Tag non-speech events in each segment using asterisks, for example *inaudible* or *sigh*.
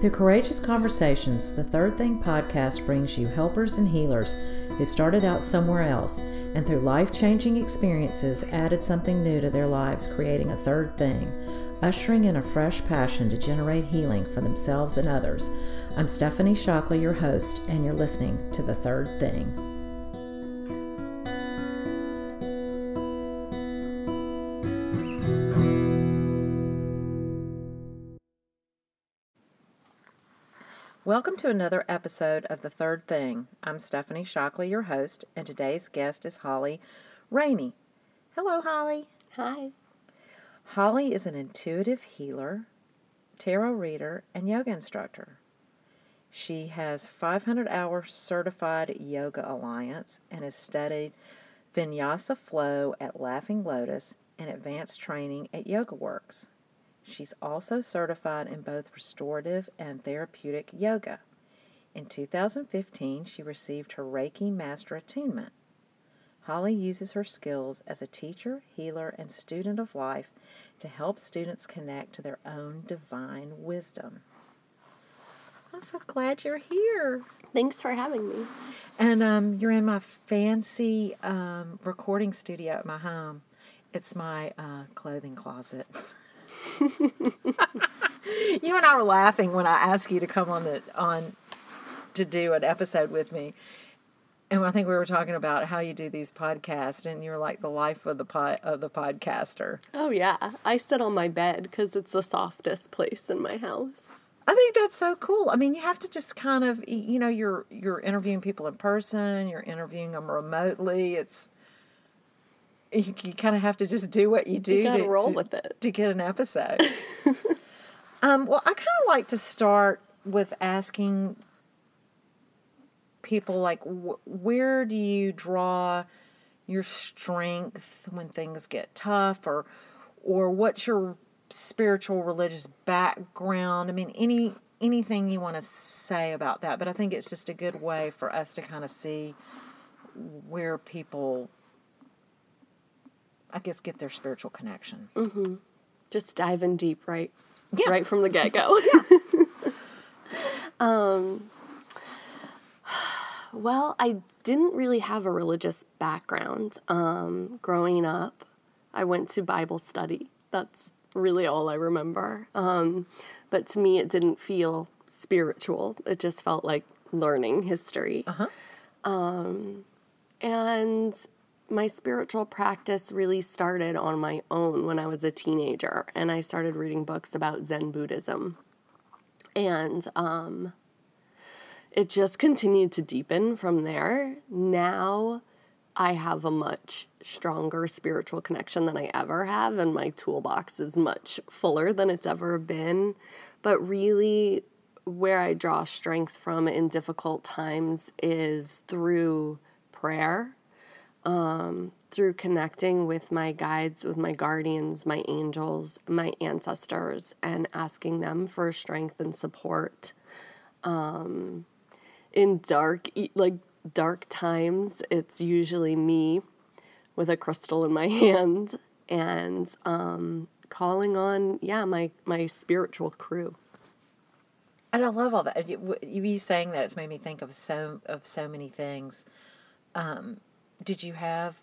Through Courageous Conversations, the Third Thing podcast brings you helpers and healers who started out somewhere else and through life changing experiences added something new to their lives, creating a third thing, ushering in a fresh passion to generate healing for themselves and others. I'm Stephanie Shockley, your host, and you're listening to The Third Thing. Welcome to another episode of The Third Thing. I'm Stephanie Shockley, your host, and today's guest is Holly Rainey. Hello, Holly. Hi. Holly is an intuitive healer, tarot reader, and yoga instructor. She has 500 hour certified yoga alliance and has studied vinyasa flow at Laughing Lotus and advanced training at Yoga Works. She's also certified in both restorative and therapeutic yoga. In 2015, she received her Reiki Master Attunement. Holly uses her skills as a teacher, healer, and student of life to help students connect to their own divine wisdom. I'm so glad you're here. Thanks for having me. And um, you're in my fancy um, recording studio at my home. It's my uh, clothing closet. *laughs* *laughs* you and I were laughing when I asked you to come on the on to do an episode with me. And I think we were talking about how you do these podcasts, and you're like the life of the pod, of the podcaster. Oh yeah, I sit on my bed because it's the softest place in my house. I think that's so cool. I mean, you have to just kind of, you know, you're you're interviewing people in person, you're interviewing them remotely. It's you, you kind of have to just do what you do You to roll to- with it. to get an episode. *laughs* um, well, I kind of like to start with asking people like, wh- where do you draw your strength when things get tough, or or what's your spiritual religious background? I mean, any anything you want to say about that, but I think it's just a good way for us to kind of see where people I guess get their spiritual connection. Just diving deep, right? Yeah. Right from the get go. *laughs* *laughs* um. *sighs* Well, I didn't really have a religious background. Um, growing up, I went to Bible study. That's really all I remember. Um, but to me, it didn't feel spiritual. It just felt like learning history. Um, and my spiritual practice really started on my own when I was a teenager, and I started reading books about Zen Buddhism. And um, it just continued to deepen from there. Now I have a much stronger spiritual connection than I ever have, and my toolbox is much fuller than it's ever been. But really, where I draw strength from in difficult times is through prayer, um, through connecting with my guides, with my guardians, my angels, my ancestors, and asking them for strength and support in dark like dark times it's usually me with a crystal in my *laughs* hand and um calling on yeah my my spiritual crew And I love all that. You you saying that it's made me think of so of so many things. Um, did you have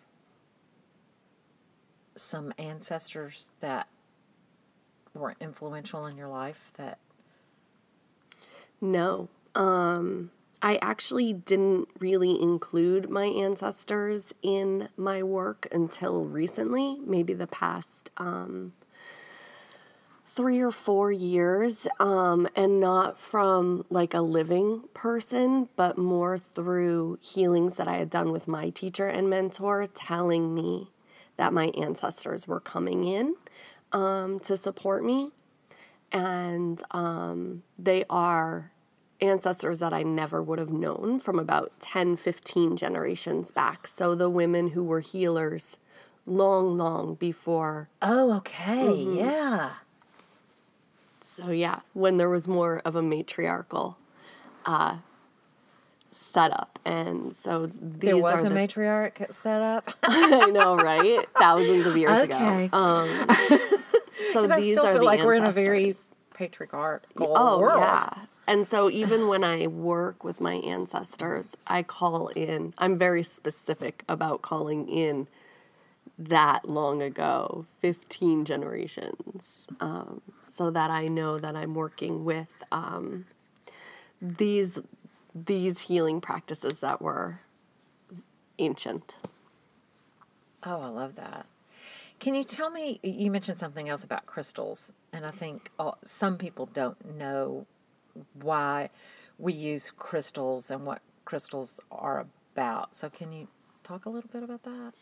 some ancestors that were influential in your life? That no um i actually didn't really include my ancestors in my work until recently maybe the past um three or four years um, and not from like a living person but more through healings that i had done with my teacher and mentor telling me that my ancestors were coming in um, to support me and um, they are ancestors that I never would have known from about 10, 15 generations back. So the women who were healers long, long before. oh, okay, yeah. So yeah, when there was more of a matriarchal uh, setup, and so these There was a the, matriarch set up. *laughs* I know, right? Thousands of years Okay. ago. Um, *laughs* so Because I these still are feel the like we're in a very ancestors. patriarchal Oh, world. yeah. And so even when I work with my ancestors, I call in, I'm very specific about calling in that long ago, 15 generations, um, so that I know that I'm working with um, these these healing practices that were ancient. Oh, I love that. Can you tell me? You mentioned something else about crystals, and I think some people don't know why we use crystals and what crystals are about. So, can you talk a little bit about that?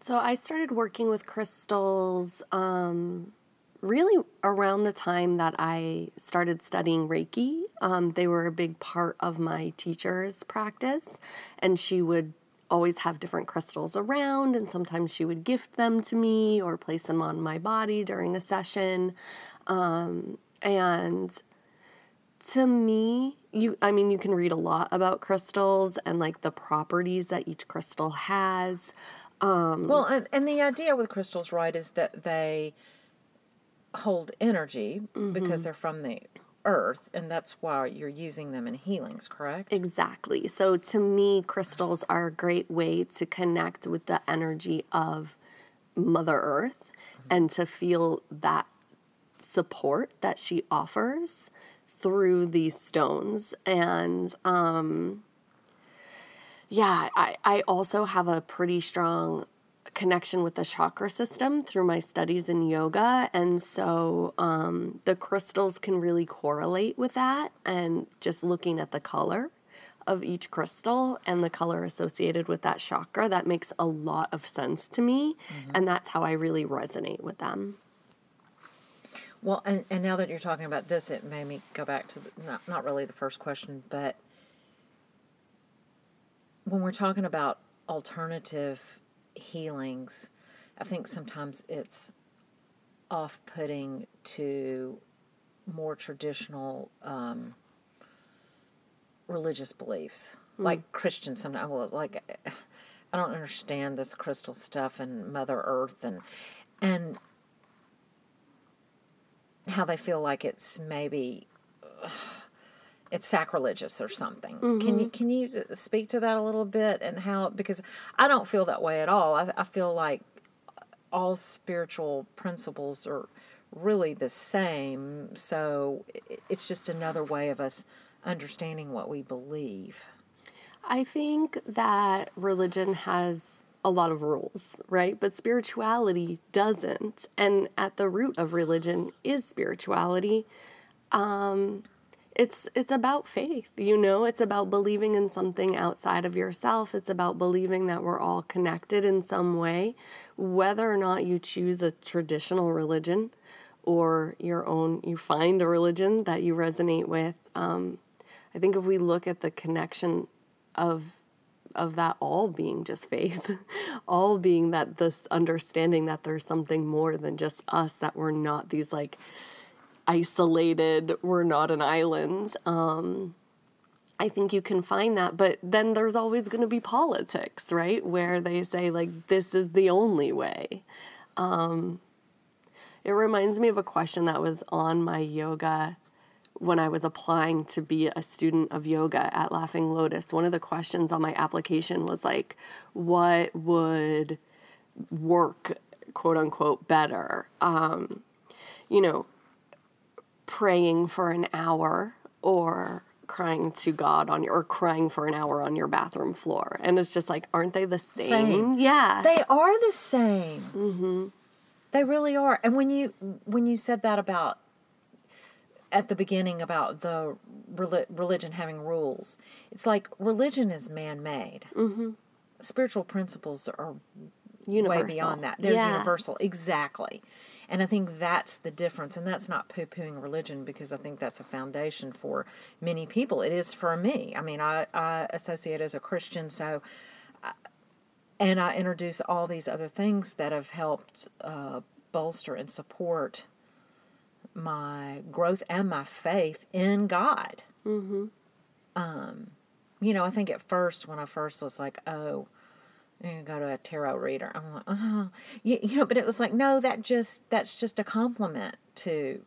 So I started working with crystals um, really around the time that I started studying Reiki. Um, they were a big part of my teacher's practice, and she would always have different crystals around, and sometimes she would gift them to me or place them on my body during a session. Um, and to me, you I mean you can read a lot about crystals and like the properties that each crystal has. Um, Well, and, and the idea with crystals, right, is that they hold energy because they're from the earth, and that's why you're using them in healings, correct? Exactly. So to me, crystals are a great way to connect with the energy of Mother Earth and to feel that support that she offers through these stones. And um, yeah, I, I also have a pretty strong connection with the chakra system through my studies in yoga. And so um, the crystals can really correlate with that. And just looking at the color of each crystal and the color associated with that chakra, that makes a lot of sense to me. And that's how I really resonate with them. Well, and, and now that you're talking about this, it made me go back to the, not not really the first question, but when we're talking about alternative healings, I think sometimes it's off-putting to more traditional um, religious beliefs, like Christians. Sometimes, well, like I don't understand this crystal stuff and Mother Earth and and how they feel like it's maybe uh, *sighs* it's sacrilegious or something. Can you can you speak to that a little bit and how because I don't feel that way at all. I, I feel like all spiritual principles are really the same. So it's just another way of us understanding what we believe. I think that religion has a lot of rules, right? But spirituality doesn't. And at the root of religion is spirituality. Um, it's it's about faith, you know. It's about believing in something outside of yourself. It's about believing that we're all connected in some way, whether or not you choose a traditional religion or your own. You find a religion that you resonate with. Um, I think if we look at the connection of of that all being just faith, *laughs* all being that this understanding that there's something more than just us, that we're not these like isolated, we're not an island. Um, I think you can find that, but then there's always going to be politics, right? Where they say, like, this is the only way. Um, it reminds me of a question that was on my yoga when I was applying to be a student of yoga at Laughing Lotus. One of the questions on my application was like, what would work, quote unquote, better? Um, you know, praying for an hour or crying to God on your or crying for an hour on your bathroom floor. And it's just like, aren't they the same? Same. Yeah. They are the same. Mm-hmm. They really are. And when you when you said that about at the beginning about the reli- religion having rules, it's like religion is man made. Mm-hmm. Spiritual principles are universal. way beyond that. They're yeah. universal, exactly. And I think that's the difference. And that's not poo pooing religion because I think that's a foundation for many people. It is for me. I mean, I, I associate as a Christian, so. I, and I introduce all these other things that have helped uh, bolster and support my growth and my faith in God. Mm-hmm. Um, you know, I think at first when I first was like, oh, I'm go to a tarot reader. I'm like, oh, you, you know, but it was like, no, that just that's just a complement to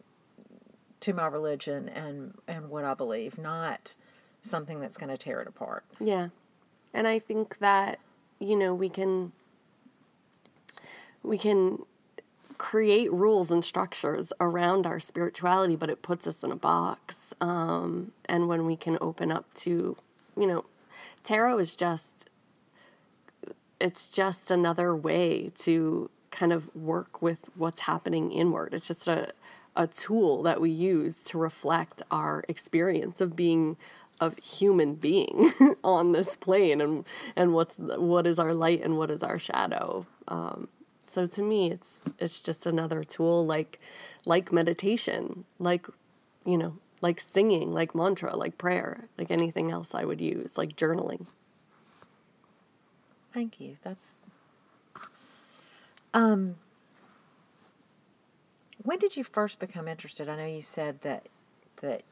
to my religion and and what I believe, not something that's going to tear it apart. Yeah. And I think that, you know, we can we can create rules and structures around our spirituality, but it puts us in a box. Um, and when we can open up to, you know, tarot is just it's just another way to kind of work with what's happening inward. It's just a a tool that we use to reflect our experience of being a human being *laughs* on this plane and and what's what is our light and what is our shadow. Um, so to me, it's it's just another tool like like meditation, like you know, like singing, like mantra, like prayer, like anything else I would use, like journaling. Thank you. That's um when did you first become interested? I know you said that that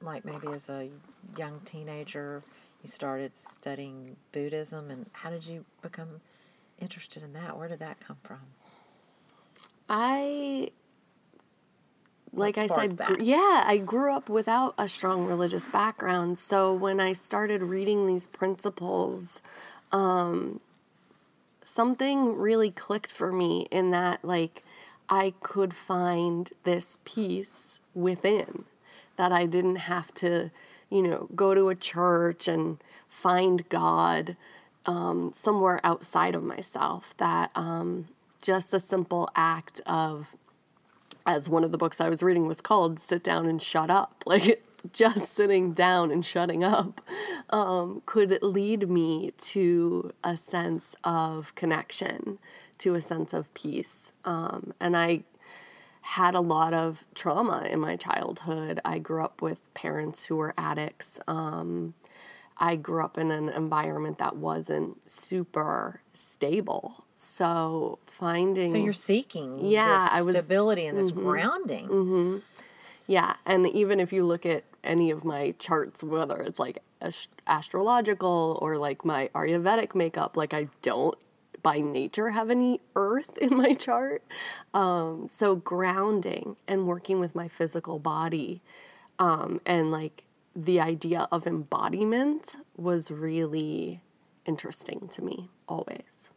like maybe as a young teenager you started studying Buddhism and how did you become interested in that? Where did that come from? I like I said, that? yeah, I grew up without a strong religious background. So when I started reading these principles, um, something really clicked for me in that, like, I could find this peace within that I didn't have to, you know, go to a church and find God um, somewhere outside of myself. That um, just a simple act of as one of the books I was reading was called, Sit Down and Shut Up. *laughs* Like, just sitting down and shutting up um, could lead me to a sense of connection, to a sense of peace. Um, and I had a lot of trauma in my childhood. I grew up with parents who were addicts. Um, I grew up in an environment that wasn't super stable. So finding So you're seeking Yeah, this I was- Mm-hmm. stability and this grounding. Yeah, and even if you look at any of my charts, whether it's like ast- astrological or like my Ayurvedic makeup, like I don't by nature have any earth in my chart. Um, so grounding and working with my physical body um, and like the idea of embodiment was really interesting to me always.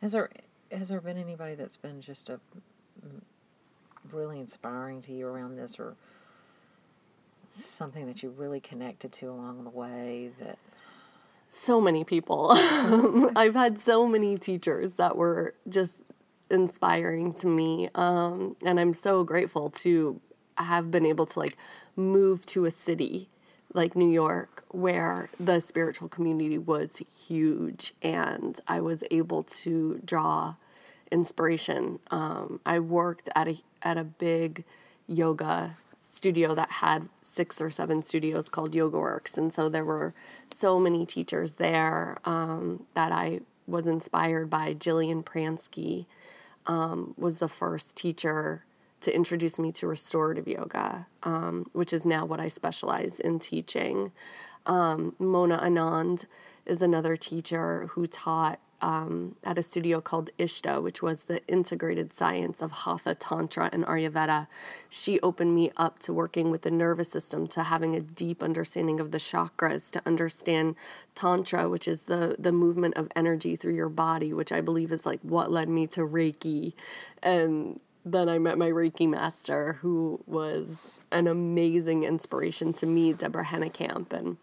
Has there has there been anybody that's been just a mm, really inspiring to you around this, or something that you really connected to along the way? That so many people. *laughs* I've had so many teachers that were just inspiring to me. Um, and I'm so grateful to have been able to like move to a city like New York where the spiritual community was huge and I was able to draw inspiration. Um, I worked at a at a big yoga studio that had six or seven studios called Yoga Works, and so there were so many teachers there um, that I was inspired by. Jillian Pransky um, was the first teacher to introduce me to restorative yoga, um, which is now what I specialize in teaching. Um, Mona Anand is another teacher who taught um, at a studio called Ishta, which was the integrated science of Hatha Tantra and Ayurveda. She opened me up to working with the nervous system, to having a deep understanding of the chakras, to understand Tantra, which is the, the movement of energy through your body, which I believe is like what led me to Reiki. And then I met my Reiki master, who was an amazing inspiration to me, Deborah Hennekamp. And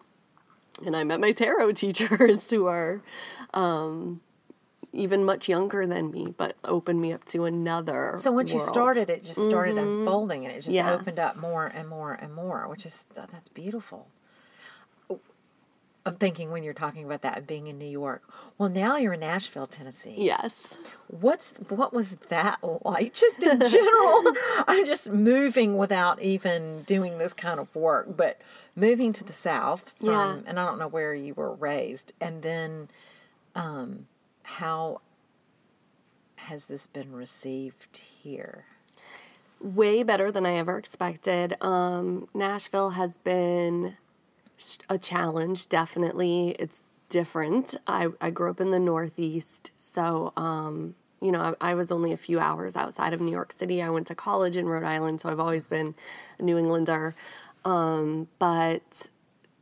and I met my tarot *laughs* teachers who are um, even much younger than me, but opened me up to another. so once you started, it just started unfolding, and it just Yeah. opened up more and more and more, which is that's beautiful. I'm thinking when you're talking about that being in New York. Well, now you're in Nashville, Tennessee. yes, What's what was that like? *laughs* Just in general, *laughs* I'm just moving without even doing this kind of work, but moving to the south from, Yeah. and I don't know where you were raised, and then, um, how has this been received here? way better than I ever expected. Um, Nashville has been a challenge, definitely. It's different. I, I grew up in the Northeast, so um, you know, I, I was only a few hours outside of New York City. I went to college in Rhode Island, so I've always been a New Englander. Um, but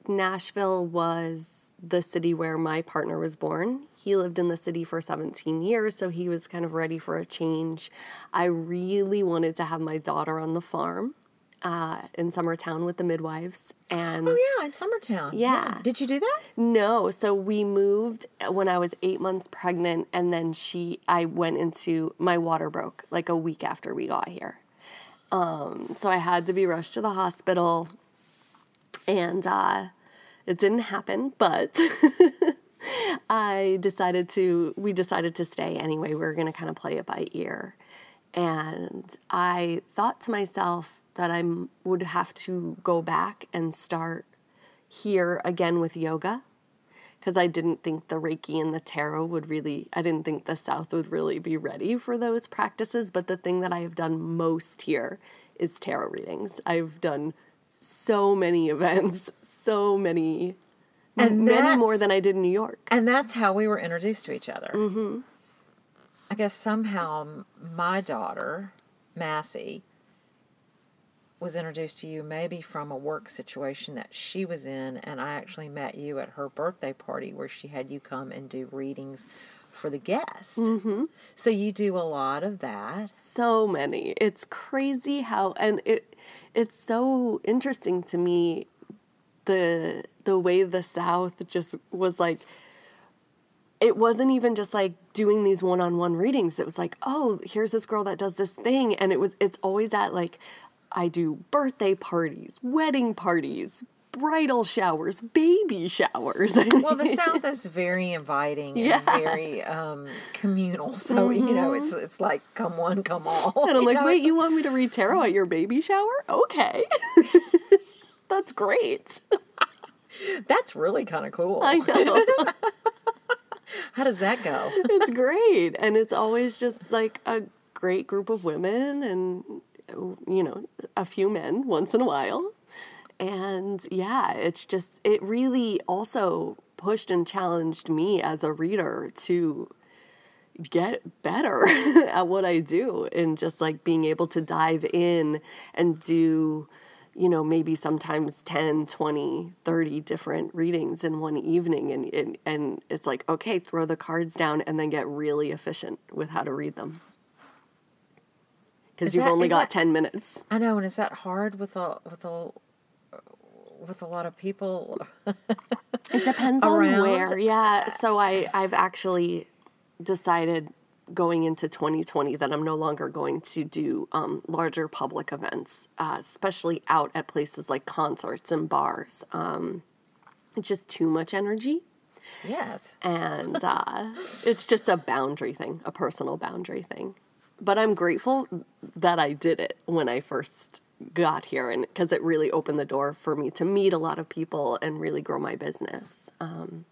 Nashville was the city where my partner was born. He lived in the city for 17 years, so he was kind of ready for a change. I really wanted to have my daughter on the farm uh, in Summertown with the midwives. And Oh yeah, in Summertown. Yeah. Did you do that? no, so we moved when I was eight months pregnant, and then she, I went into my water broke like a week after we got here. Um, so I had to be rushed to the hospital, and uh, it didn't happen, but *laughs* I decided to, we decided to stay anyway. We were going to kind of play it by ear. And I thought to myself that I would have to go back and start here again with yoga because I didn't think the Reiki and the tarot would really, I didn't think the South would really be ready for those practices. But the thing that I have done most here is tarot readings. I've done so many *laughs* events, so many, And many more than I did in New York. And that's how we were introduced to each other. Mm-hmm. I guess somehow my daughter, Massey, was introduced to you maybe from a work situation that she was in, and I actually met you at her birthday party where she had you come and do readings for the guests. Mm-hmm. So you do a lot of that. so many it's crazy how and it it's so interesting to me the the way the south just was like it wasn't even just like doing these one-on-one readings it was like oh here's this girl that does this thing and it was it's always at like i do birthday parties wedding parties bridal showers baby showers *laughs* Well, the South is very inviting and Yeah. Mm-hmm. very um, communal. So you know, it's it's like come one, come all. And I'm *laughs* You like, know, wait, you want me to read tarot at your baby shower? Okay. *laughs* That's great. that's really kind of cool. I know. How does that go? it's great. And it's always just like a great group of women and, you know, a few men once in a while. And yeah, it's just, it really also pushed and challenged me as a reader to get better *laughs* at what I do and just like being able to dive in and do, you know, maybe sometimes 10, 20, 30 different readings in one evening. And, and, and it's like, okay, throw the cards down and then get really efficient with how to read them. Because you've that- only got that- 10 minutes. I know, and is that hard with a with a with a lot of people? It depends around? on where. Yeah. So I I've actually decided going into 2020 that I'm no longer going to do um, larger public events, uh, especially out at places like concerts and bars. Um, it's just too much energy. yes. And uh, it's just a boundary thing, a personal boundary thing. But I'm grateful that I did it when I first got here and because it really opened the door for me to meet a lot of people and really grow my business. Um,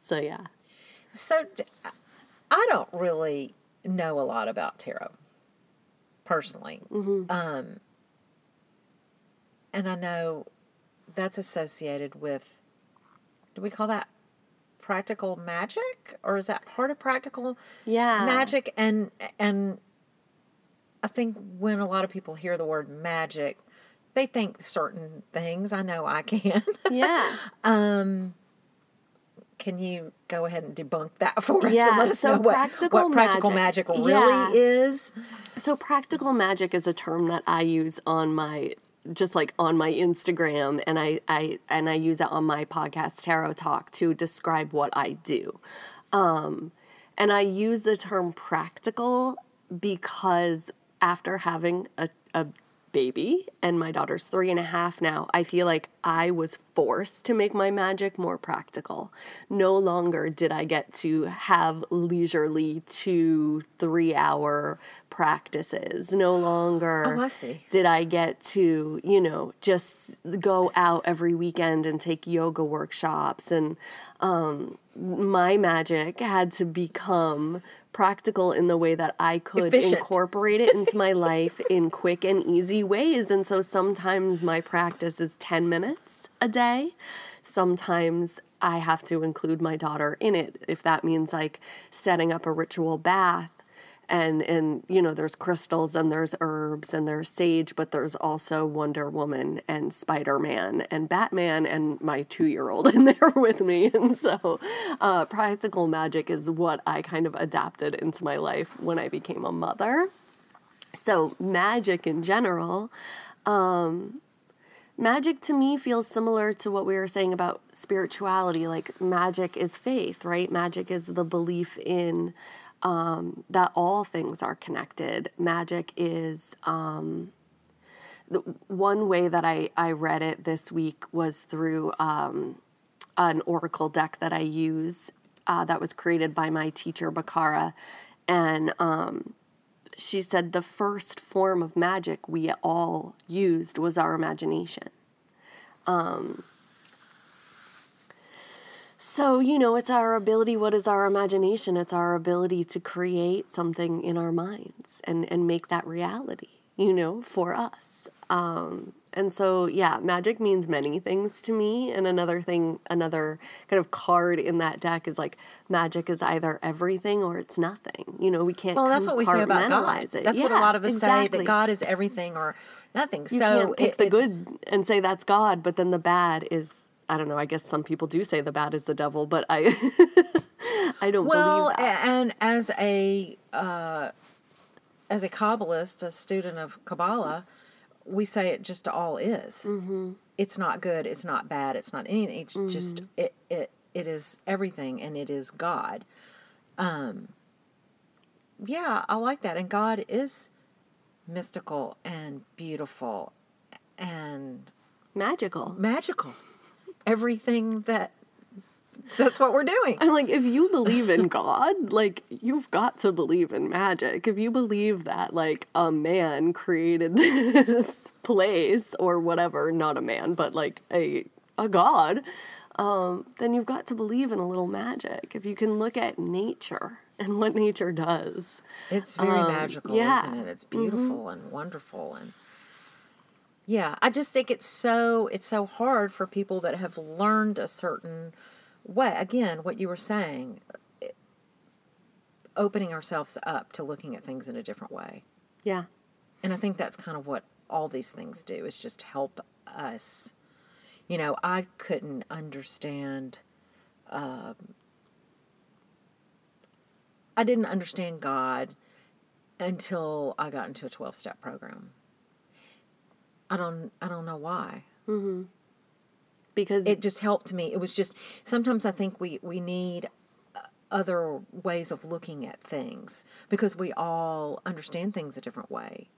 so yeah. So i don't really know a lot about tarot personally, um, and I know that's associated with. Do we call that practical magic, or is that part of practical Yeah. magic? And and I think when a lot of people hear the word magic, they think certain things. I know I can. *laughs* Yeah. Um, can you go ahead and debunk that for us Yeah, and let us so know what, practical what practical magic, magic- really yeah. is? So practical magic is a term that I use on my just like on my Instagram and I, I and I use it on my podcast Tarot Talk to describe what I do. Um, and I use the term practical because after having a, a baby and my daughter's three and a half now, I feel like I was forced to make my magic more practical. No longer did I get to have leisurely two, three hour practices. No longer Oh, I did I get to, you know, just go out every weekend and take yoga workshops. And um, my magic had to become practical in the way that I could Efficient. incorporate it into my life *laughs* in quick and easy ways. And so sometimes my practice is 10 minutes a day. Sometimes I have to include my daughter in it. If that means like setting up a ritual bath and and you know there's crystals and there's herbs and there's sage but there's also wonder woman and spider-man and batman and my two-year-old *laughs* in there with me. And so uh, practical magic is what i kind of adapted into my life when i became a mother. So magic in general um, magic to me feels similar to what we were saying about spirituality. Like magic is faith right? Magic is the belief in um, that all things are connected. Magic is um, the one way that I, I read it this week was through um, an oracle deck that I use uh, that was created by my teacher Bakara, and um, she said the first form of magic we all used was our imagination. Um, so, you know, it's our ability, what is our imagination? It's our ability to create something in our minds and, and make that reality, you know, for us. Um, and so, yeah, magic means many things to me. And another thing, another kind of card in that deck is like magic is either everything or it's nothing. You know, we can't. Well, that's what we say about God. It. That's yeah, what a lot of us exactly. say that God is everything or nothing. You so can't pick it, the good and say that's God, but then the bad is I don't know. I guess some people do say the bad is the devil, but I *laughs* I don't well, believe that. and as a uh, as a Kabbalist, a student of Kabbalah, we say it just all is. Mm-hmm. It's not good. It's not bad. It's not anything. It's mm-hmm. just it it it is everything, and it is God. Um. Yeah, I like that, and God is mystical and beautiful and magical. Magical everything that that's what we're doing. I'm like, if you believe in God, like you've got to believe in magic. If you believe that like a man created *laughs* this place or whatever, not a man, but like a a god, um, then you've got to believe in a little magic. If you can look at nature and what nature does, it's very um, magical, yeah. isn't it? It's beautiful mm-hmm. and wonderful and yeah, I just think it's so it's so hard for people that have learned a certain way. Again, what you were saying, opening ourselves up to looking at things in a different way. Yeah. And I think that's kind of what all these things do is just help us. You know, I couldn't understand. Um, I didn't understand God until I got into a 12 step program. I don't I don't know why. Mm-hmm. Because it just helped me. It was just sometimes I think we we need uh, other ways of looking at things because we all understand things a different way,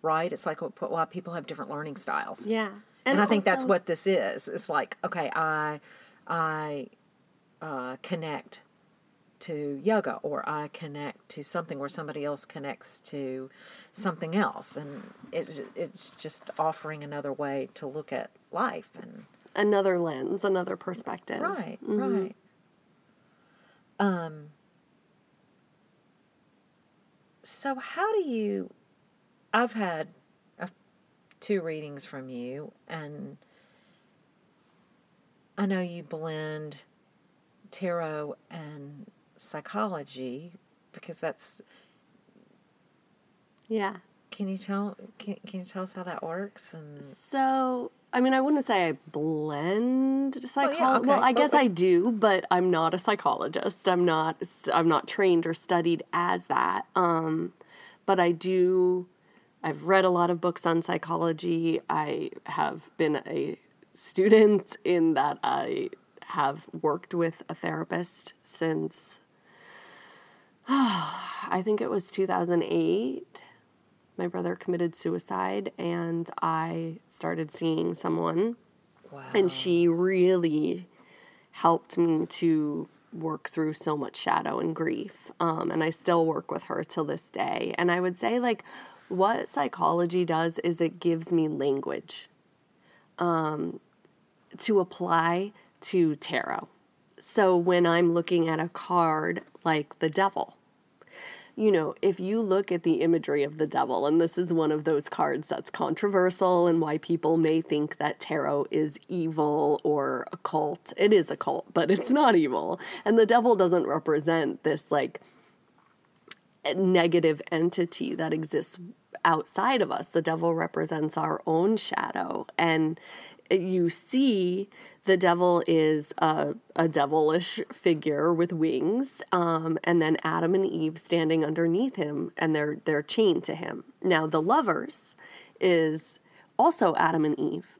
right? It's like why people have different learning styles. Yeah, and, and I think that's what this is. It's like okay, I I uh, connect to yoga or I connect to something where somebody else connects to something else and it's it's just offering another way to look at life and another lens, another perspective. Right, mm-hmm. right. Um so how do you I've had a, two readings from you and I know you blend tarot and psychology because that's yeah. Can you tell can, can you tell us how that works and so i mean i wouldn't say i blend psychology well, yeah, okay. well i but, guess i do but i'm not a psychologist. I'm not i'm not trained or studied as that. Um but i do i've read a lot of books on psychology. I have been a student in that i have worked with a therapist since *sighs* I think it was 2008. My brother committed suicide, and I started seeing someone. Wow. And she really helped me to work through so much shadow and grief. Um, and I still work with her till this day. And I would say, like, what psychology does is it gives me language um, to apply to tarot. So when I'm looking at a card like the devil, you know, if you look at the imagery of the devil, and this is one of those cards that's controversial and why people may think that tarot is evil or occult. It is occult, but it's not evil. And the devil doesn't represent this like negative entity that exists outside of us. The devil represents our own shadow. And you see the devil is a, a devilish figure with wings, um, and then Adam and Eve standing underneath him, and they're they're chained to him. Now the lovers is also Adam and Eve,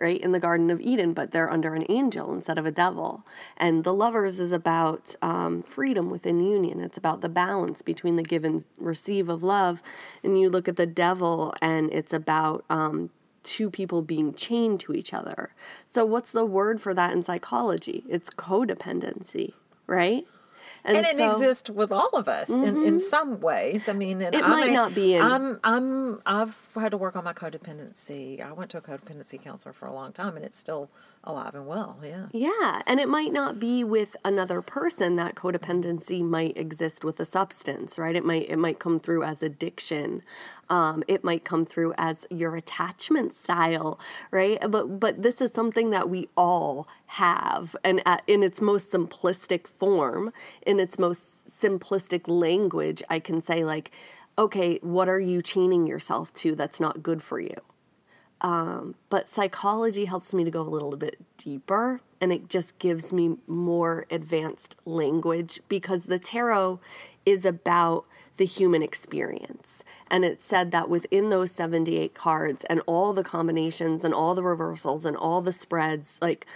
right in the Garden of Eden, but they're under an angel instead of a devil. And the lovers is about um, freedom within union. It's about the balance between the give and receive of love. And you look at the devil, and it's about um, two people being chained to each other. So, what's the word for that in psychology? It's codependency, right? And, and it so, exists with all of us mm-hmm. in, in mm-hmm. some ways. I mean, it I might may, not be. In, I'm, I'm, I've had to work on my codependency. I went to a codependency counselor for a long time, and it's still alive and well. Yeah. Yeah, and it might not be with another person. That codependency might exist with a substance, right? It might, it might come through as addiction. Um, it might come through as your attachment style, right? But, but this is something that we all have, and at, in its most simplistic form in its most simplistic language, I can say, like, okay, what are you chaining yourself to that's not good for you? Um, but psychology helps me to go a little bit deeper and it just gives me more advanced language because the tarot is about the human experience. And it said that within those 78 cards and all the combinations and all the reversals and all the spreads, like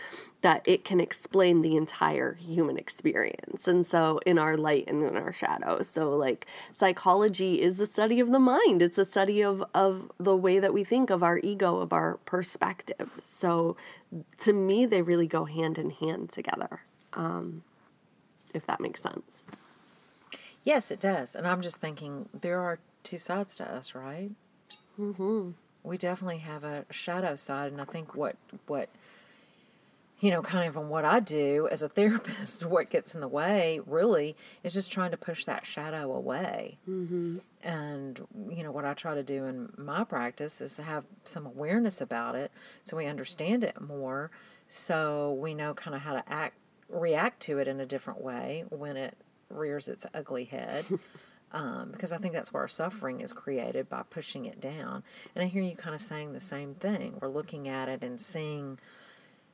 that it can explain the entire human experience. And so, in our light and in our shadow. So, like, psychology is the study of the mind, it's a study of, of the way that we think, of our ego, of our perspective. So, to me, they really go hand in hand together, um, if that makes sense. Yes, it does. And I'm just thinking there are two sides to us, right? Mm-hmm. We definitely have a shadow side, and I think what what you know, kind of from what I do as a *laughs* therapist, what gets in the way really is just trying to push that shadow away. Mm-hmm. And, you know, what I try to do in my practice is to have some awareness about it so we understand it more, so we know kind of how to act, react to it in a different way when it rears its ugly head. *laughs* Um, because I think that's where our suffering is created by pushing it down. And I hear you kind of saying the same thing. We're looking at it and seeing,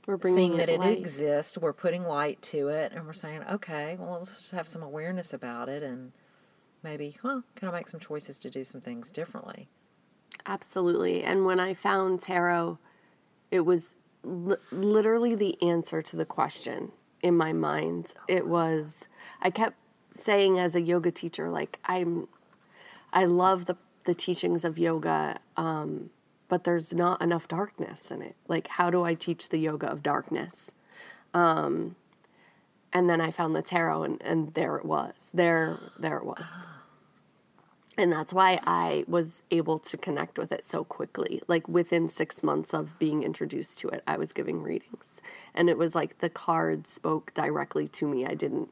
we're seeing that it, it exists. We're putting light to it, and we're saying, okay, well, let's just have some awareness about it, and maybe, well, can I make some choices to do some things differently? Absolutely. And when I found tarot, it was li- literally the answer to the question in my mind. It was I kept saying as a yoga teacher, like I'm, I love the the teachings of yoga, um, but there's not enough darkness in it. Like, how do I teach the yoga of darkness? Um, and then I found the tarot, and, and there it was. There, there it was. *gasps* And that's why I was able to connect with it so quickly. Like within six months of being introduced to it, I was giving readings. And it was like the cards spoke directly to me. I didn't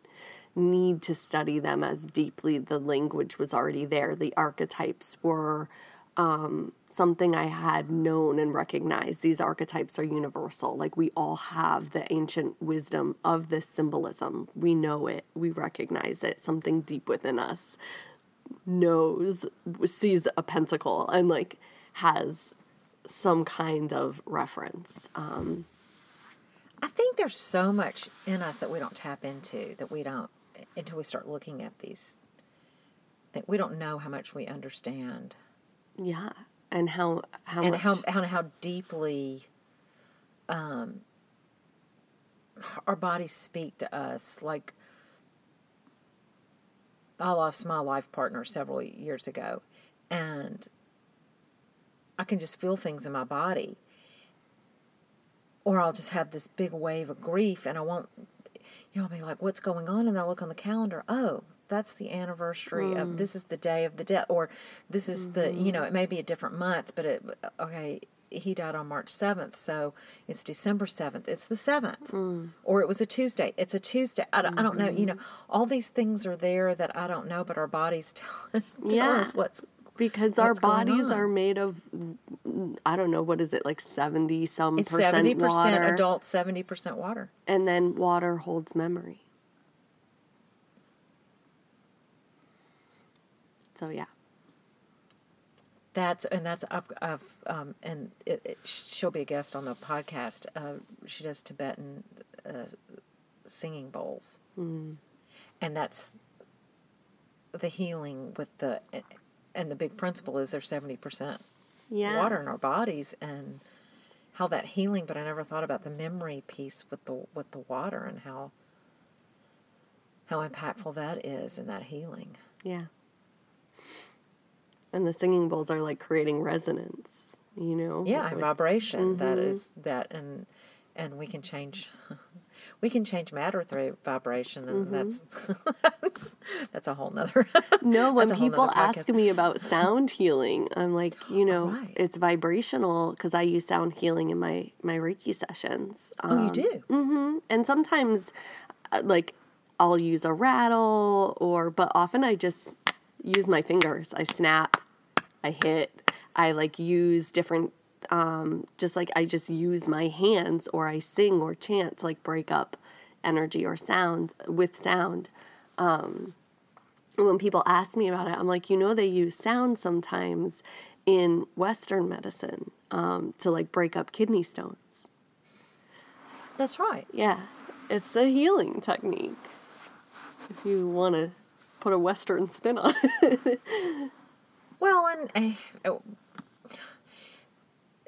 need to study them as deeply. The language was already there. The archetypes were um, something I had known and recognized. These archetypes are universal. Like we all have the ancient wisdom of this symbolism. We know it, we recognize it. Something deep within us knows, sees a pentacle, and like has some kind of reference. Um, I think there's so much in us that we don't tap into, that we don't until we start looking at these that we don't know how much we understand. Yeah, and how how and much? how how how deeply um, our bodies speak to us. Like I lost my life partner several years ago, and I can just feel things in my body. Or I'll just have this big wave of grief, and I won't you know, I'll be like, what's going on? And I'll look on the calendar. Oh, that's the anniversary mm. of this is the day of the death, or this is mm-hmm. the, you know, it may be a different month, but it, okay, he died on March 7th, so it's December 7th. It's the 7th. Mm. Or it was a Tuesday. It's a Tuesday. I don't, mm-hmm. I don't know. You know, mm-hmm. all these things are there that I don't know, but our bodies *laughs* tell, tell yeah. us what's because our bodies are made of I don't know what is it like seventy some it's percent 70% water. adult, seventy percent water, and then water holds memory. So yeah. That's and that's I've, I've um, and it, it, she'll be a guest on the podcast. Uh, she does Tibetan uh, singing bowls, Mm. and that's the healing with the and the big principle is there's seventy percent Yeah. water in our bodies and how that healing. But I never thought about the memory piece with the with the water and how how impactful that is in that healing. Yeah. And the singing bowls are like creating resonance, you know? yeah and vibration that Mhm. is that and and we can change *laughs* we can change matter through vibration and Mm-hmm. that's that's *laughs* that's a whole nother *laughs* No, when that's a whole people ask me about sound healing, I'm like, you know, right. it's vibrational because I use sound healing in my my Reiki sessions. oh you do mm-hmm And sometimes, uh, like, I'll use a rattle, or but often I just use my fingers. I snap, I hit, I like use different. Um, just like I just use my hands, or I sing or chant like break up energy or sound with sound. Um, when people ask me about it, I'm like, you know, they use sound sometimes in Western medicine um, to like break up kidney stones. that's right Yeah, it's a healing technique. If you want to put a Western spin on it. *laughs* well and uh,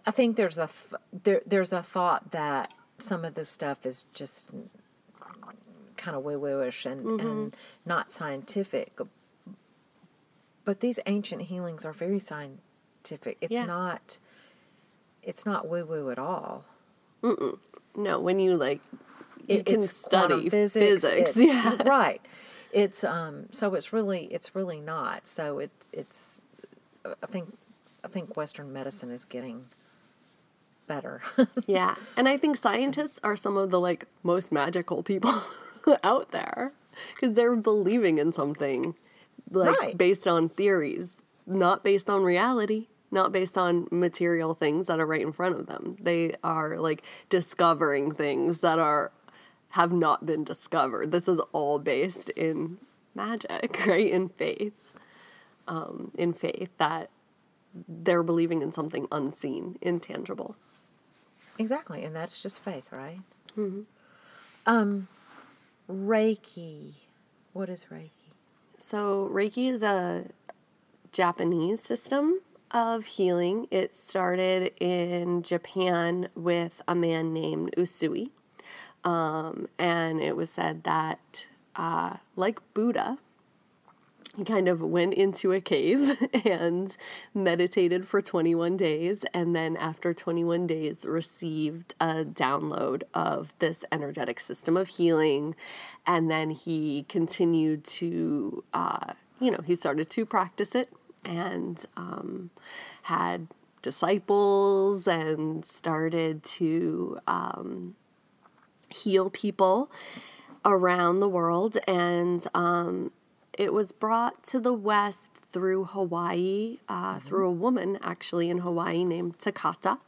i think there's a th- there, there's a thought that some of this stuff is just kind of woo woo-ish and, Mm-hmm. and not scientific but these ancient healings are very scientific it's Yeah. not it's not woo woo at all no, when you like, you It- can it's study physics, physics. *laughs* yeah. right it's um so it's really it's really not so it's it's i think i think western medicine is getting better *laughs* Yeah. And I think scientists are some of the like most magical people *laughs* out there because they're believing in something like Right. based on theories, not based on reality, not based on material things that are right in front of them. They are like discovering things that are have not been discovered. This is all based in magic, *laughs* right? In faith. Um, in faith that they're believing in something unseen, intangible. Exactly, and that's just faith, right? Um, Reiki. What is Reiki? So, Reiki is a Japanese system of healing. It started in Japan with a man named Usui. Um, and it was said that, uh, like Buddha, he kind of went into a cave *laughs* and meditated for 21 days and then after 21 days received a download of this energetic system of healing and then he continued to uh, you know he started to practice it and um, had disciples and started to um, heal people around the world and um, it was brought to the west through hawaii uh, through a woman actually in hawaii named takata.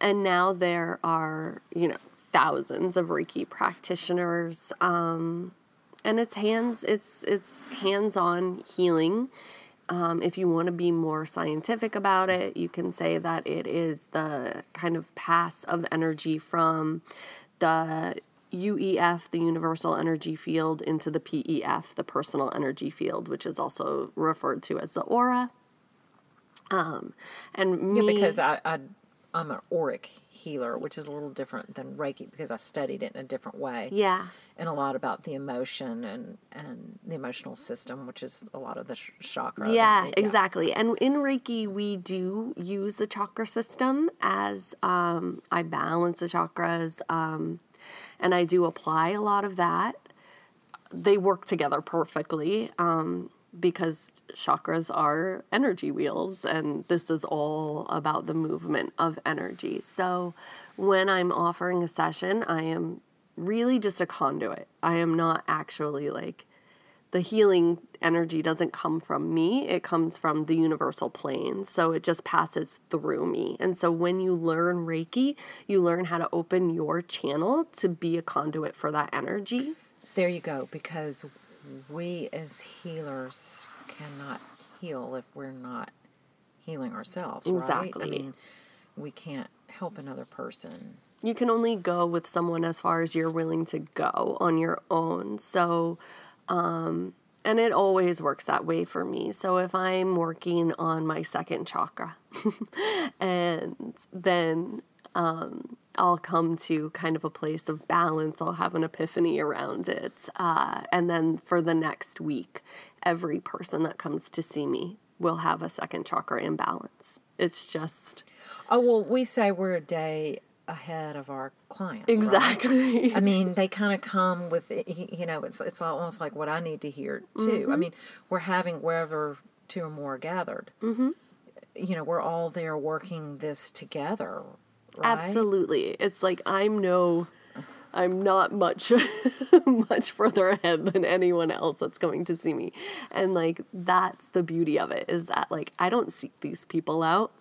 And now there are you know thousands of reiki practitioners um, and it's hands it's it's hands-on healing. Um, if you want to be more scientific about it, you can say that it is the kind of pass of energy from the UEF, the universal energy field, into the PEF, the personal energy field, which is also referred to as the aura. Um, and Yeah, because I, I I'm an auric healer, which is a little different than Reiki because I studied it in a different way. yeah, And a lot about the emotion and, and the emotional system, which is a lot of the sh- chakra. Yeah, exactly. And in Reiki, we do use the chakra system as um, I balance the chakras, um, and I do apply a lot of that. They work together perfectly um, because chakras are energy wheels, and this is all about the movement of energy. So when I'm offering a session, I am really just a conduit. I am not actually like the healing energy doesn't come from me, it comes from the universal plane. So it just passes through me. And so when you learn Reiki, you learn how to open your channel to be a conduit for that energy. There you go, because we as healers cannot heal if we're not healing ourselves, right? I mean, we can't help another person. you can only go with someone as far as you're willing to go on your own. So, um, and it always works that way for me. So if I'm working on my second chakra, *laughs* and then um, I'll come to kind of a place of balance, I'll have an epiphany around it. Uh, and then for the next week, every person that comes to see me will have a second chakra imbalance. It's just Oh well, we say we're a day ahead of our clients. right? exactly. I mean, they kind of come with you know, it's it's almost like what I need to hear too. Mm-hmm. I mean, we're having wherever two or more are gathered. Mm-hmm. You know, we're all there working this together. Right? Absolutely. It's like I'm no I'm not much *laughs* much further ahead than anyone else that's going to see me. And like that's the beauty of it is that like I don't seek these people out.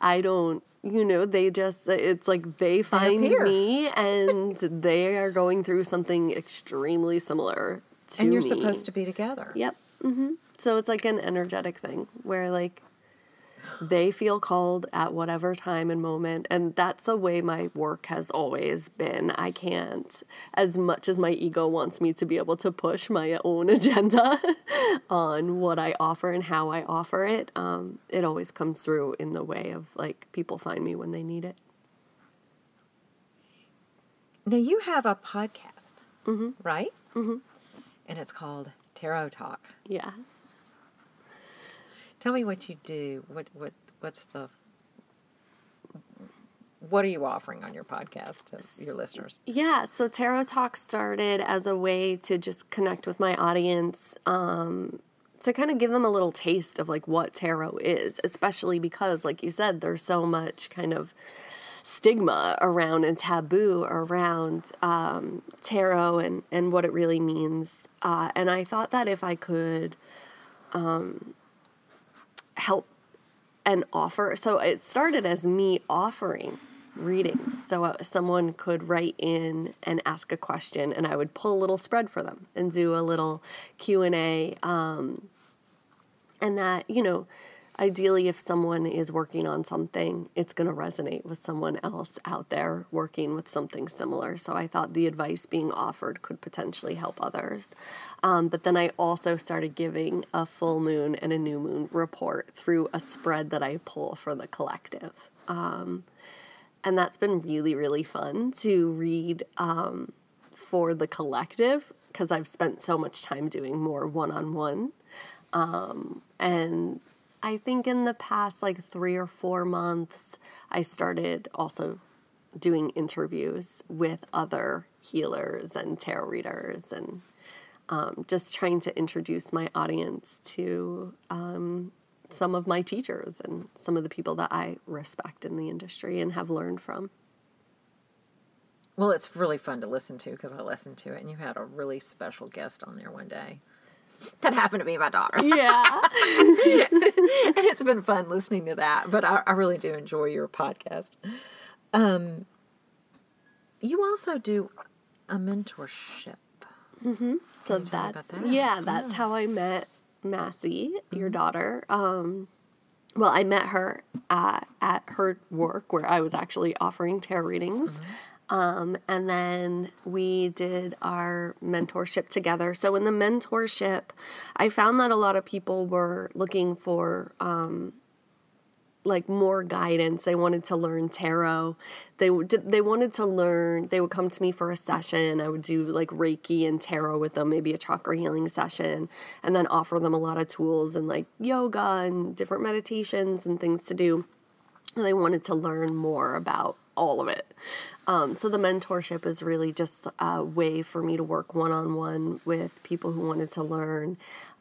I don't you know, they just it's like they find appear. me *laughs* and they are going through something extremely similar to And you're me. supposed to be together. Yep. hmm So it's like an energetic thing where like they feel called at whatever time and moment. And that's the way my work has always been. I can't, as much as my ego wants me to be able to push my own *laughs* agenda on what I offer and how I offer it, um, it always comes through in the way of like people find me when they need it. Now you have a podcast, Mm-hmm. right? Mm-hmm. And it's called Tarot Talk. Yeah. Tell me what you do. What what what's the what are you offering on your podcast to your listeners? Yeah, so Tarot Talk started as a way to just connect with my audience, um, to kind of give them a little taste of like what tarot is, especially because, like you said, there's so much kind of stigma around and taboo around um, tarot and, and what it really means. Uh, and I thought that if I could um, help and offer. So it started as me offering readings. So uh, someone could write in and ask a question, and I would pull a little spread for them and do a little Q and A. Um, and that you know, ideally, if someone is working on something, it's going to resonate with someone else out there working with something similar. So I thought the advice being offered could potentially help others. Um, but then I also started giving a full moon and a new moon report through a spread that I pull for the collective. Um, and that's been really, really fun to read um, for the collective because I've spent so much time doing more one on one. And I think in the past like three or four months, I started also doing interviews with other healers and tarot readers and um, just trying to introduce my audience to um, some of my teachers and some of the people that I respect in the industry and have learned from. Well, it's really fun to listen to because I listened to it, and you had a really special guest on there one day. That happened to be my daughter, Yeah. *laughs* and it's been fun listening to that. But I, I really do enjoy your podcast. Um, you also do a mentorship. So me about that's that? yeah, that's how I met Massey, your daughter. Um, well, I met her uh, at her work where I was actually offering tarot readings. Um, and then we did our mentorship together. So in the mentorship, I found that a lot of people were looking for um, like more guidance. They wanted to learn tarot. They they wanted to learn. They would come to me for a session. I would do like Reiki and tarot with them, maybe a chakra healing session, and then offer them a lot of tools and like yoga and different meditations and things to do. They wanted to learn more about all of it. Um, so the mentorship is really just a way for me to work one on one with people who wanted to learn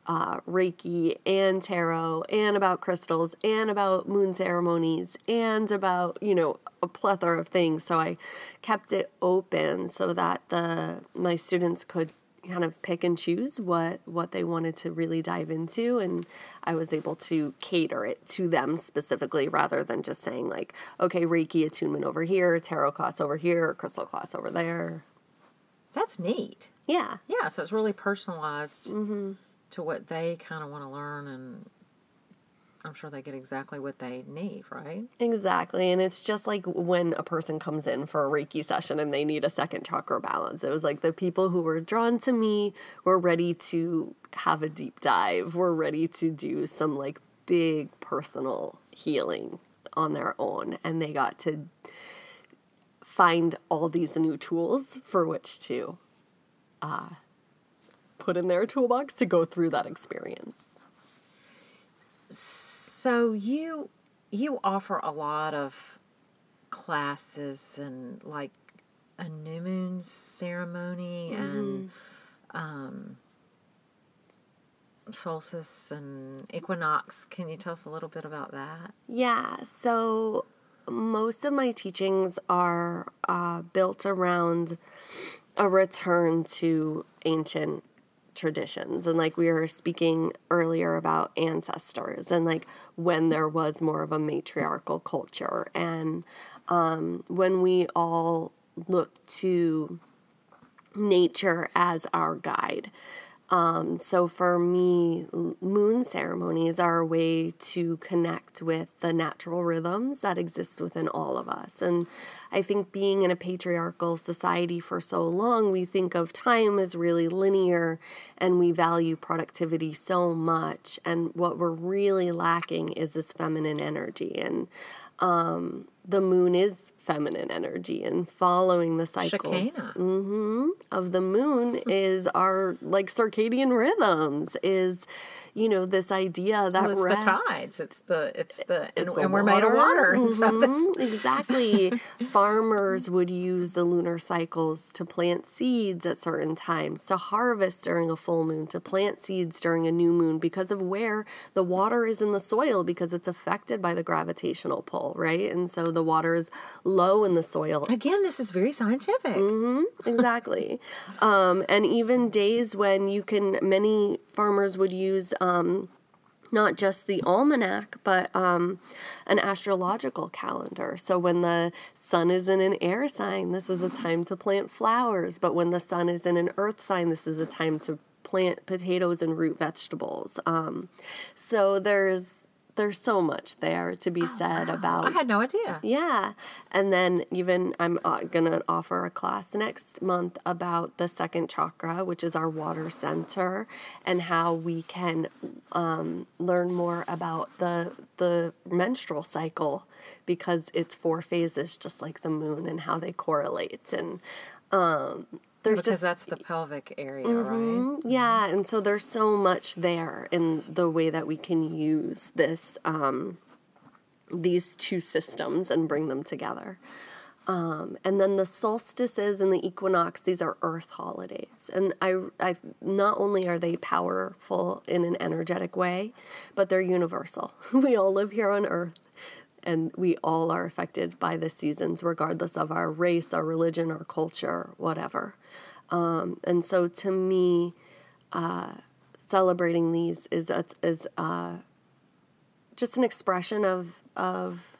uh, Reiki and tarot and about crystals and about moon ceremonies and about you know a plethora of things. So I kept it open so that the my students could kind of pick and choose what what they wanted to really dive into and I was able to cater it to them specifically rather than just saying like okay reiki attunement over here tarot class over here crystal class over there. That's neat. yeah. Yeah, so it's really personalized mm-hmm. to what they kind of want to learn and I'm sure they get exactly what they need, right? Exactly. And it's just like when a person comes in for a Reiki session and they need a second chakra balance. It was like the people who were drawn to me were ready to have a deep dive, were ready to do some like big personal healing on their own. And they got to find all these new tools for which to uh, put in their toolbox to go through that experience. So you you offer a lot of classes and like a new moon ceremony and um, solstice and equinox. Can you tell us a little bit about that? Yeah, so most of my teachings are uh, built around a return to ancient traditions. And like we were speaking earlier about ancestors and like when there was more of a matriarchal culture. And um, when we all look to nature as our guide um, so for me, moon ceremonies are a way to connect with the natural rhythms that exist within all of us. And I think being in a patriarchal society for so long, we think of time as really linear and we value productivity so much. And what we're really lacking is this feminine energy. And um, the moon is feminine energy and following the cycles. Mm-hmm, of the moon *laughs* is our like circadian rhythms is you know this idea that well, it's rests, the tides. It's the it's the it's and, and we're made of water. *laughs* mm-hmm, so exactly. *laughs* Farmers would use the lunar cycles to plant seeds at certain times to harvest during a full moon to plant seeds during a new moon because of where the water is in the soil because it's affected by the gravitational pull right? And so the water is low in the soil. Again this is very scientific. Mm-hmm, exactly. Um, and even days when you can many farmers would use um, not just the almanac, but um, an astrological calendar. So when the sun is in an air sign, this is a time to plant flowers. But when the sun is in an earth sign, this is a time to plant potatoes and root vegetables. Um, so there's there's so much there to be oh, said wow. about. I had no idea. Yeah, and then even I'm uh, gonna offer a class next month about the second chakra, which is our water center, and how we can um, learn more about the the menstrual cycle because it's four phases, just like the moon, and how they correlate and. Um, there's because just, that's the pelvic area, mm-hmm, right? Yeah, and so there's so much there in the way that we can use this um, these two systems and bring them together. Um, and then the solstices and the equinox; these are Earth holidays, and I, I not only are they powerful in an energetic way, but they're universal. *laughs* we all live here on Earth, and we all are affected by the seasons, regardless of our race, our religion, our culture, whatever. Um, and so, to me, uh, celebrating these is is uh, just an expression of of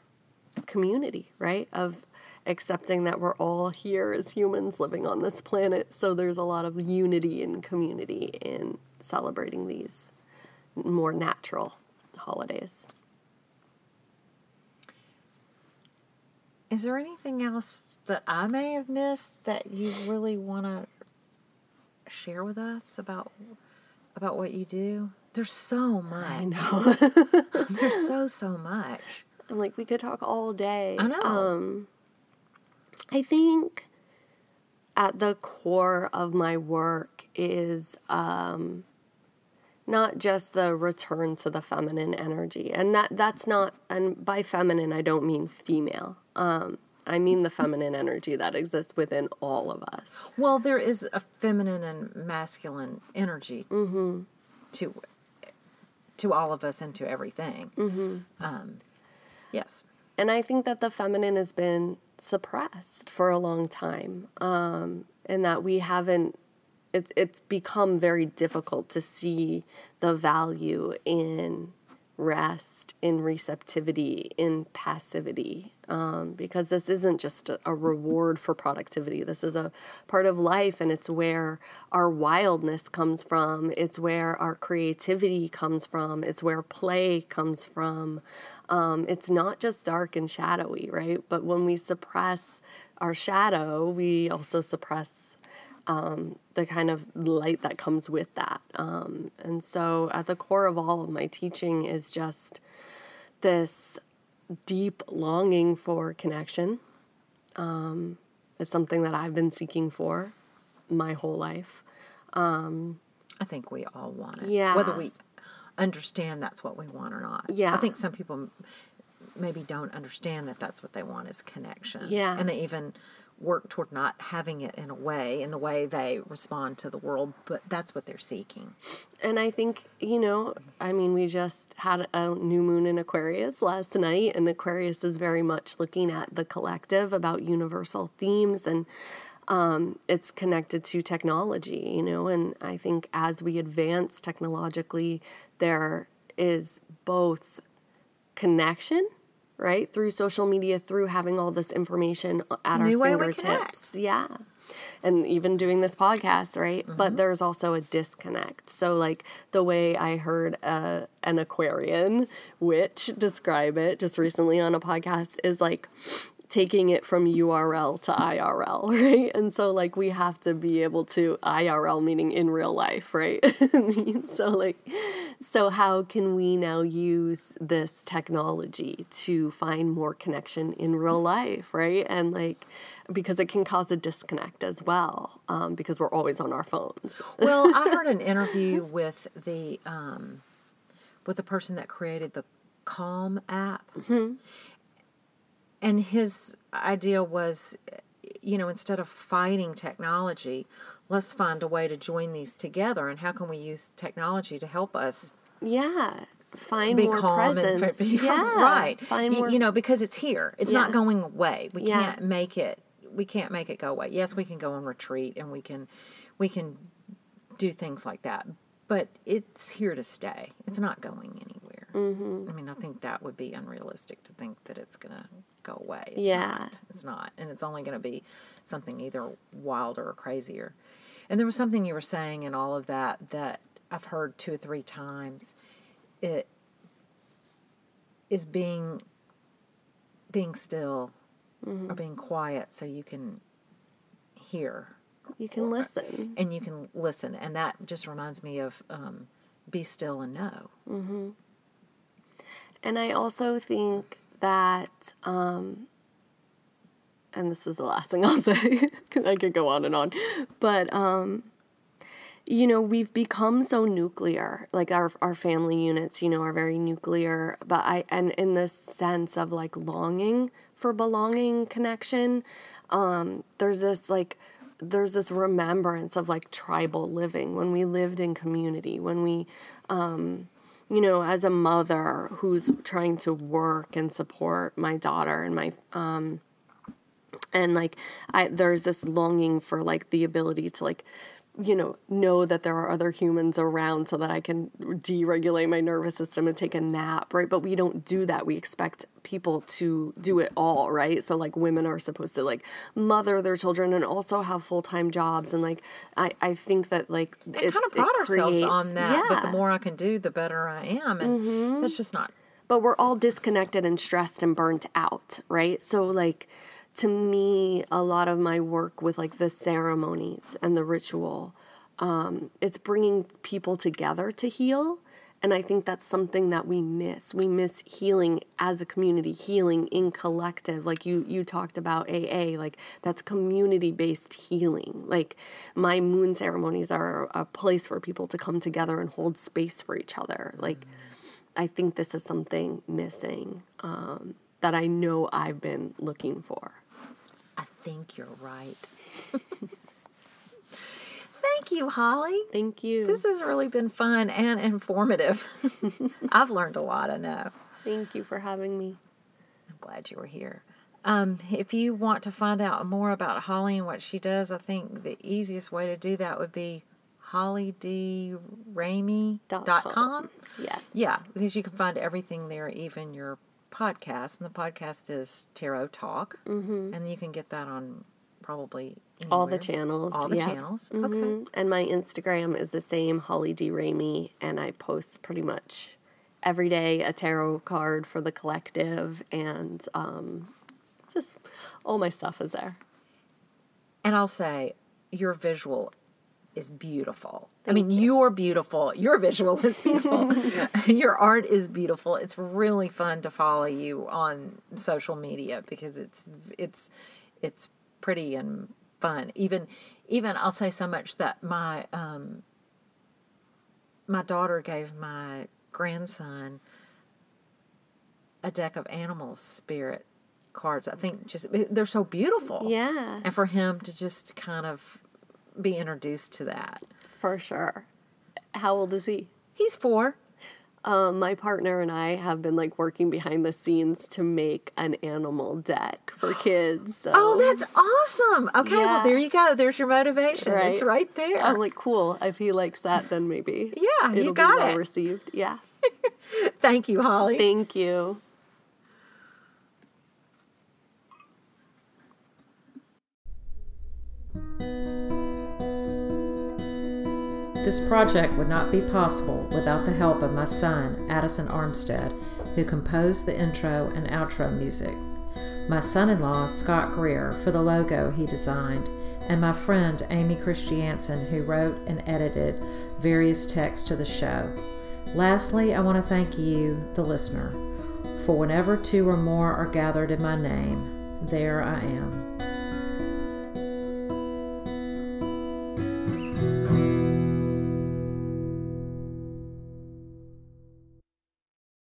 community, right? Of accepting that we're all here as humans living on this planet. So there's a lot of unity and community in celebrating these more natural holidays. Is there anything else that I may have missed that you really want to share with us about about what you do? There's so much. I know. *laughs* There's so so much. I'm like we could talk all day. I know. Um, I think at the core of my work is um, not just the return to the feminine energy and that that's not and by feminine i don't mean female um, i mean the feminine energy that exists within all of us well there is a feminine and masculine energy mm-hmm. to to all of us and to everything mm-hmm. um, yes and i think that the feminine has been suppressed for a long time um, and that we haven't it's it's become very difficult to see the value in rest, in receptivity, in passivity. Um, because this isn't just a, a reward for productivity. This is a part of life, and it's where our wildness comes from. It's where our creativity comes from. It's where play comes from. Um, it's not just dark and shadowy, right? But when we suppress our shadow, we also suppress um, the kind of light that comes with that. Um, and so, at the core of all of my teaching is just this deep longing for connection. Um, it's something that I've been seeking for my whole life. Um, I think we all want it. Yeah. Whether we understand that's what we want or not. Yeah. I think some people maybe don't understand that that's what they want is connection. Yeah. And they even work toward not having it in a way, in the way they respond to the world, but that's what they're seeking. And I think, you know, I mean, we just had a new moon in Aquarius last night, and Aquarius is very much looking at the collective about universal themes and um, it's connected to technology, you know, and I think as we advance technologically, there is both connection, right, through social media, through having all this information at our new way we fingertips. Yeah. And even doing this podcast, right? Mm-hmm. But there's also a disconnect. So, like the way I heard uh, an Aquarian witch describe it just recently on a podcast is like taking it from URL to IRL, *laughs* right? And so like we have to be able to IRL meaning in real life, right? *laughs* so like so how can we now use this technology to find more connection in real life, right? And like because it can cause a disconnect as well, um, because we're always on our phones. Well, I heard an *laughs* interview with the um, with the person that created the Calm app, and his idea was, you know, instead of fighting technology, let's find a way to join these together. And how can we use technology to help us Yeah. Find be more calm presence. *laughs* and be yeah. right? Find you, more you know, because it's here. It's not going away. We Yeah. can't make it. We can't make it go away. Yes, we can go on retreat and we can, we can do things like that. But it's here to stay. It's not going anywhere. Mm-hmm. I mean, I think that would be unrealistic to think that it's going to go away. It's Yeah. Not. It's not. And it's only going to be something either wilder or crazier. And there was something you were saying in all of that that I've heard two or three times. It is being being still or being quiet so you can hear you can listen. and you can listen and that just reminds me of um, be still and know And I also think that, um, and this is the last thing *laughs* I'll say, 'cause I could go on and on, but, um, you know, we've become so nuclear. Like our our family units, you know, are very nuclear. But I and in this sense of like longing for belonging, connection, um, there's this like there's this remembrance of like tribal living when we lived in community, when we you know, as a mother who's trying to work and support my daughter and my um and like I there's this longing for like the ability to like you know know that there are other humans around so that I can deregulate my nervous system and take a nap, right? But we don't do that. We expect people to do it all, right? So like women are supposed to like mother their children and also have full-time jobs and like I I think that like it's kind of it pride ourselves creates- on that but the. Mm-hmm. more i can do the better i am and that's just not but we're all disconnected and stressed and burnt out, right? So like to me, a lot of my work with like the ceremonies and the ritual, um, it's bringing people together to heal. And I think that's something that we miss. We miss healing as a community, healing in collective. Like you you talked about AA, like that's community-based healing. Like my moon ceremonies are a place for people to come together and hold space for each other. Like I think this is something missing um, that I know I've been looking for. Think you're right *laughs* thank you holly Thank you. this has really been fun and informative *laughs* i've learned a lot i know Thank you for having me. I'm glad you were here. Um, if you want to find out more about Holly and what she does, I think the easiest way to do that would be hollydramey.com. Yes. Yeah, because you can find everything there, even your podcast. And the podcast is Tarot Talk. Mm-hmm. And you can get that on probably All the channels. All the yeah. channels. Okay. Mhm. And my Instagram is the same, Holly D. Ramey, and I post pretty much every day a tarot card for the collective, and um, just all my stuff is there. And I'll say, your visual is beautiful. I mean, you're beautiful. Your visual is *laughs* beautiful. *laughs* your art is beautiful. It's really fun to follow you on social media because it's it's it's pretty and fun. Even even I'll say so much that my um my daughter gave my grandson a deck of animals spirit cards. I think just they're so beautiful. Yeah, And for him to just kind of be introduced to that. for sure. How old is he? He's four. Um, my partner and I have been like working behind the scenes to make an animal deck for kids. So Oh, that's awesome. Okay, well, there you go. There's your motivation. It's Right. right there. I'm like, cool. If he likes that, then maybe Yeah, you it'll got be well it. received. Yeah. *laughs* Thank you, Holly. Thank you. This project would not be possible without the help of my son, Addison Armstead, who composed the intro and outro music, my son in law, Scott Greer, for the logo he designed, and my friend, Amy Christiansen, who wrote and edited various texts to the show. Lastly, I want to thank you, the listener, for whenever two or more are gathered in my name, there I am.